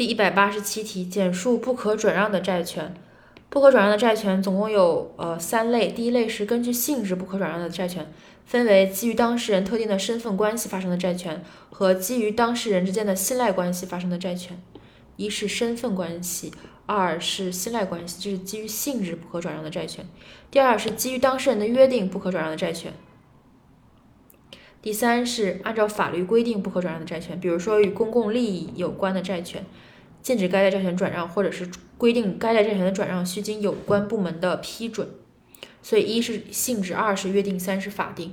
第一百八十七题，简述不可转让的债权。不可转让的债权总共有呃三类，第一类是根据性质不可转让的债权，分为基于当事人特定的身份关系发生的债权和基于当事人之间的信赖关系发生的债权。一是身份关系，二是信赖关系，这是基于性质不可转让的债权。第二是基于当事人的约定不可转让的债权。第三是按照法律规定不可转让的债权，比如说与公共利益有关的债权，禁止该类债权转让，或者是规定该类债权的转让需经有关部门的批准。所以一是性质，二是约定，三是法定。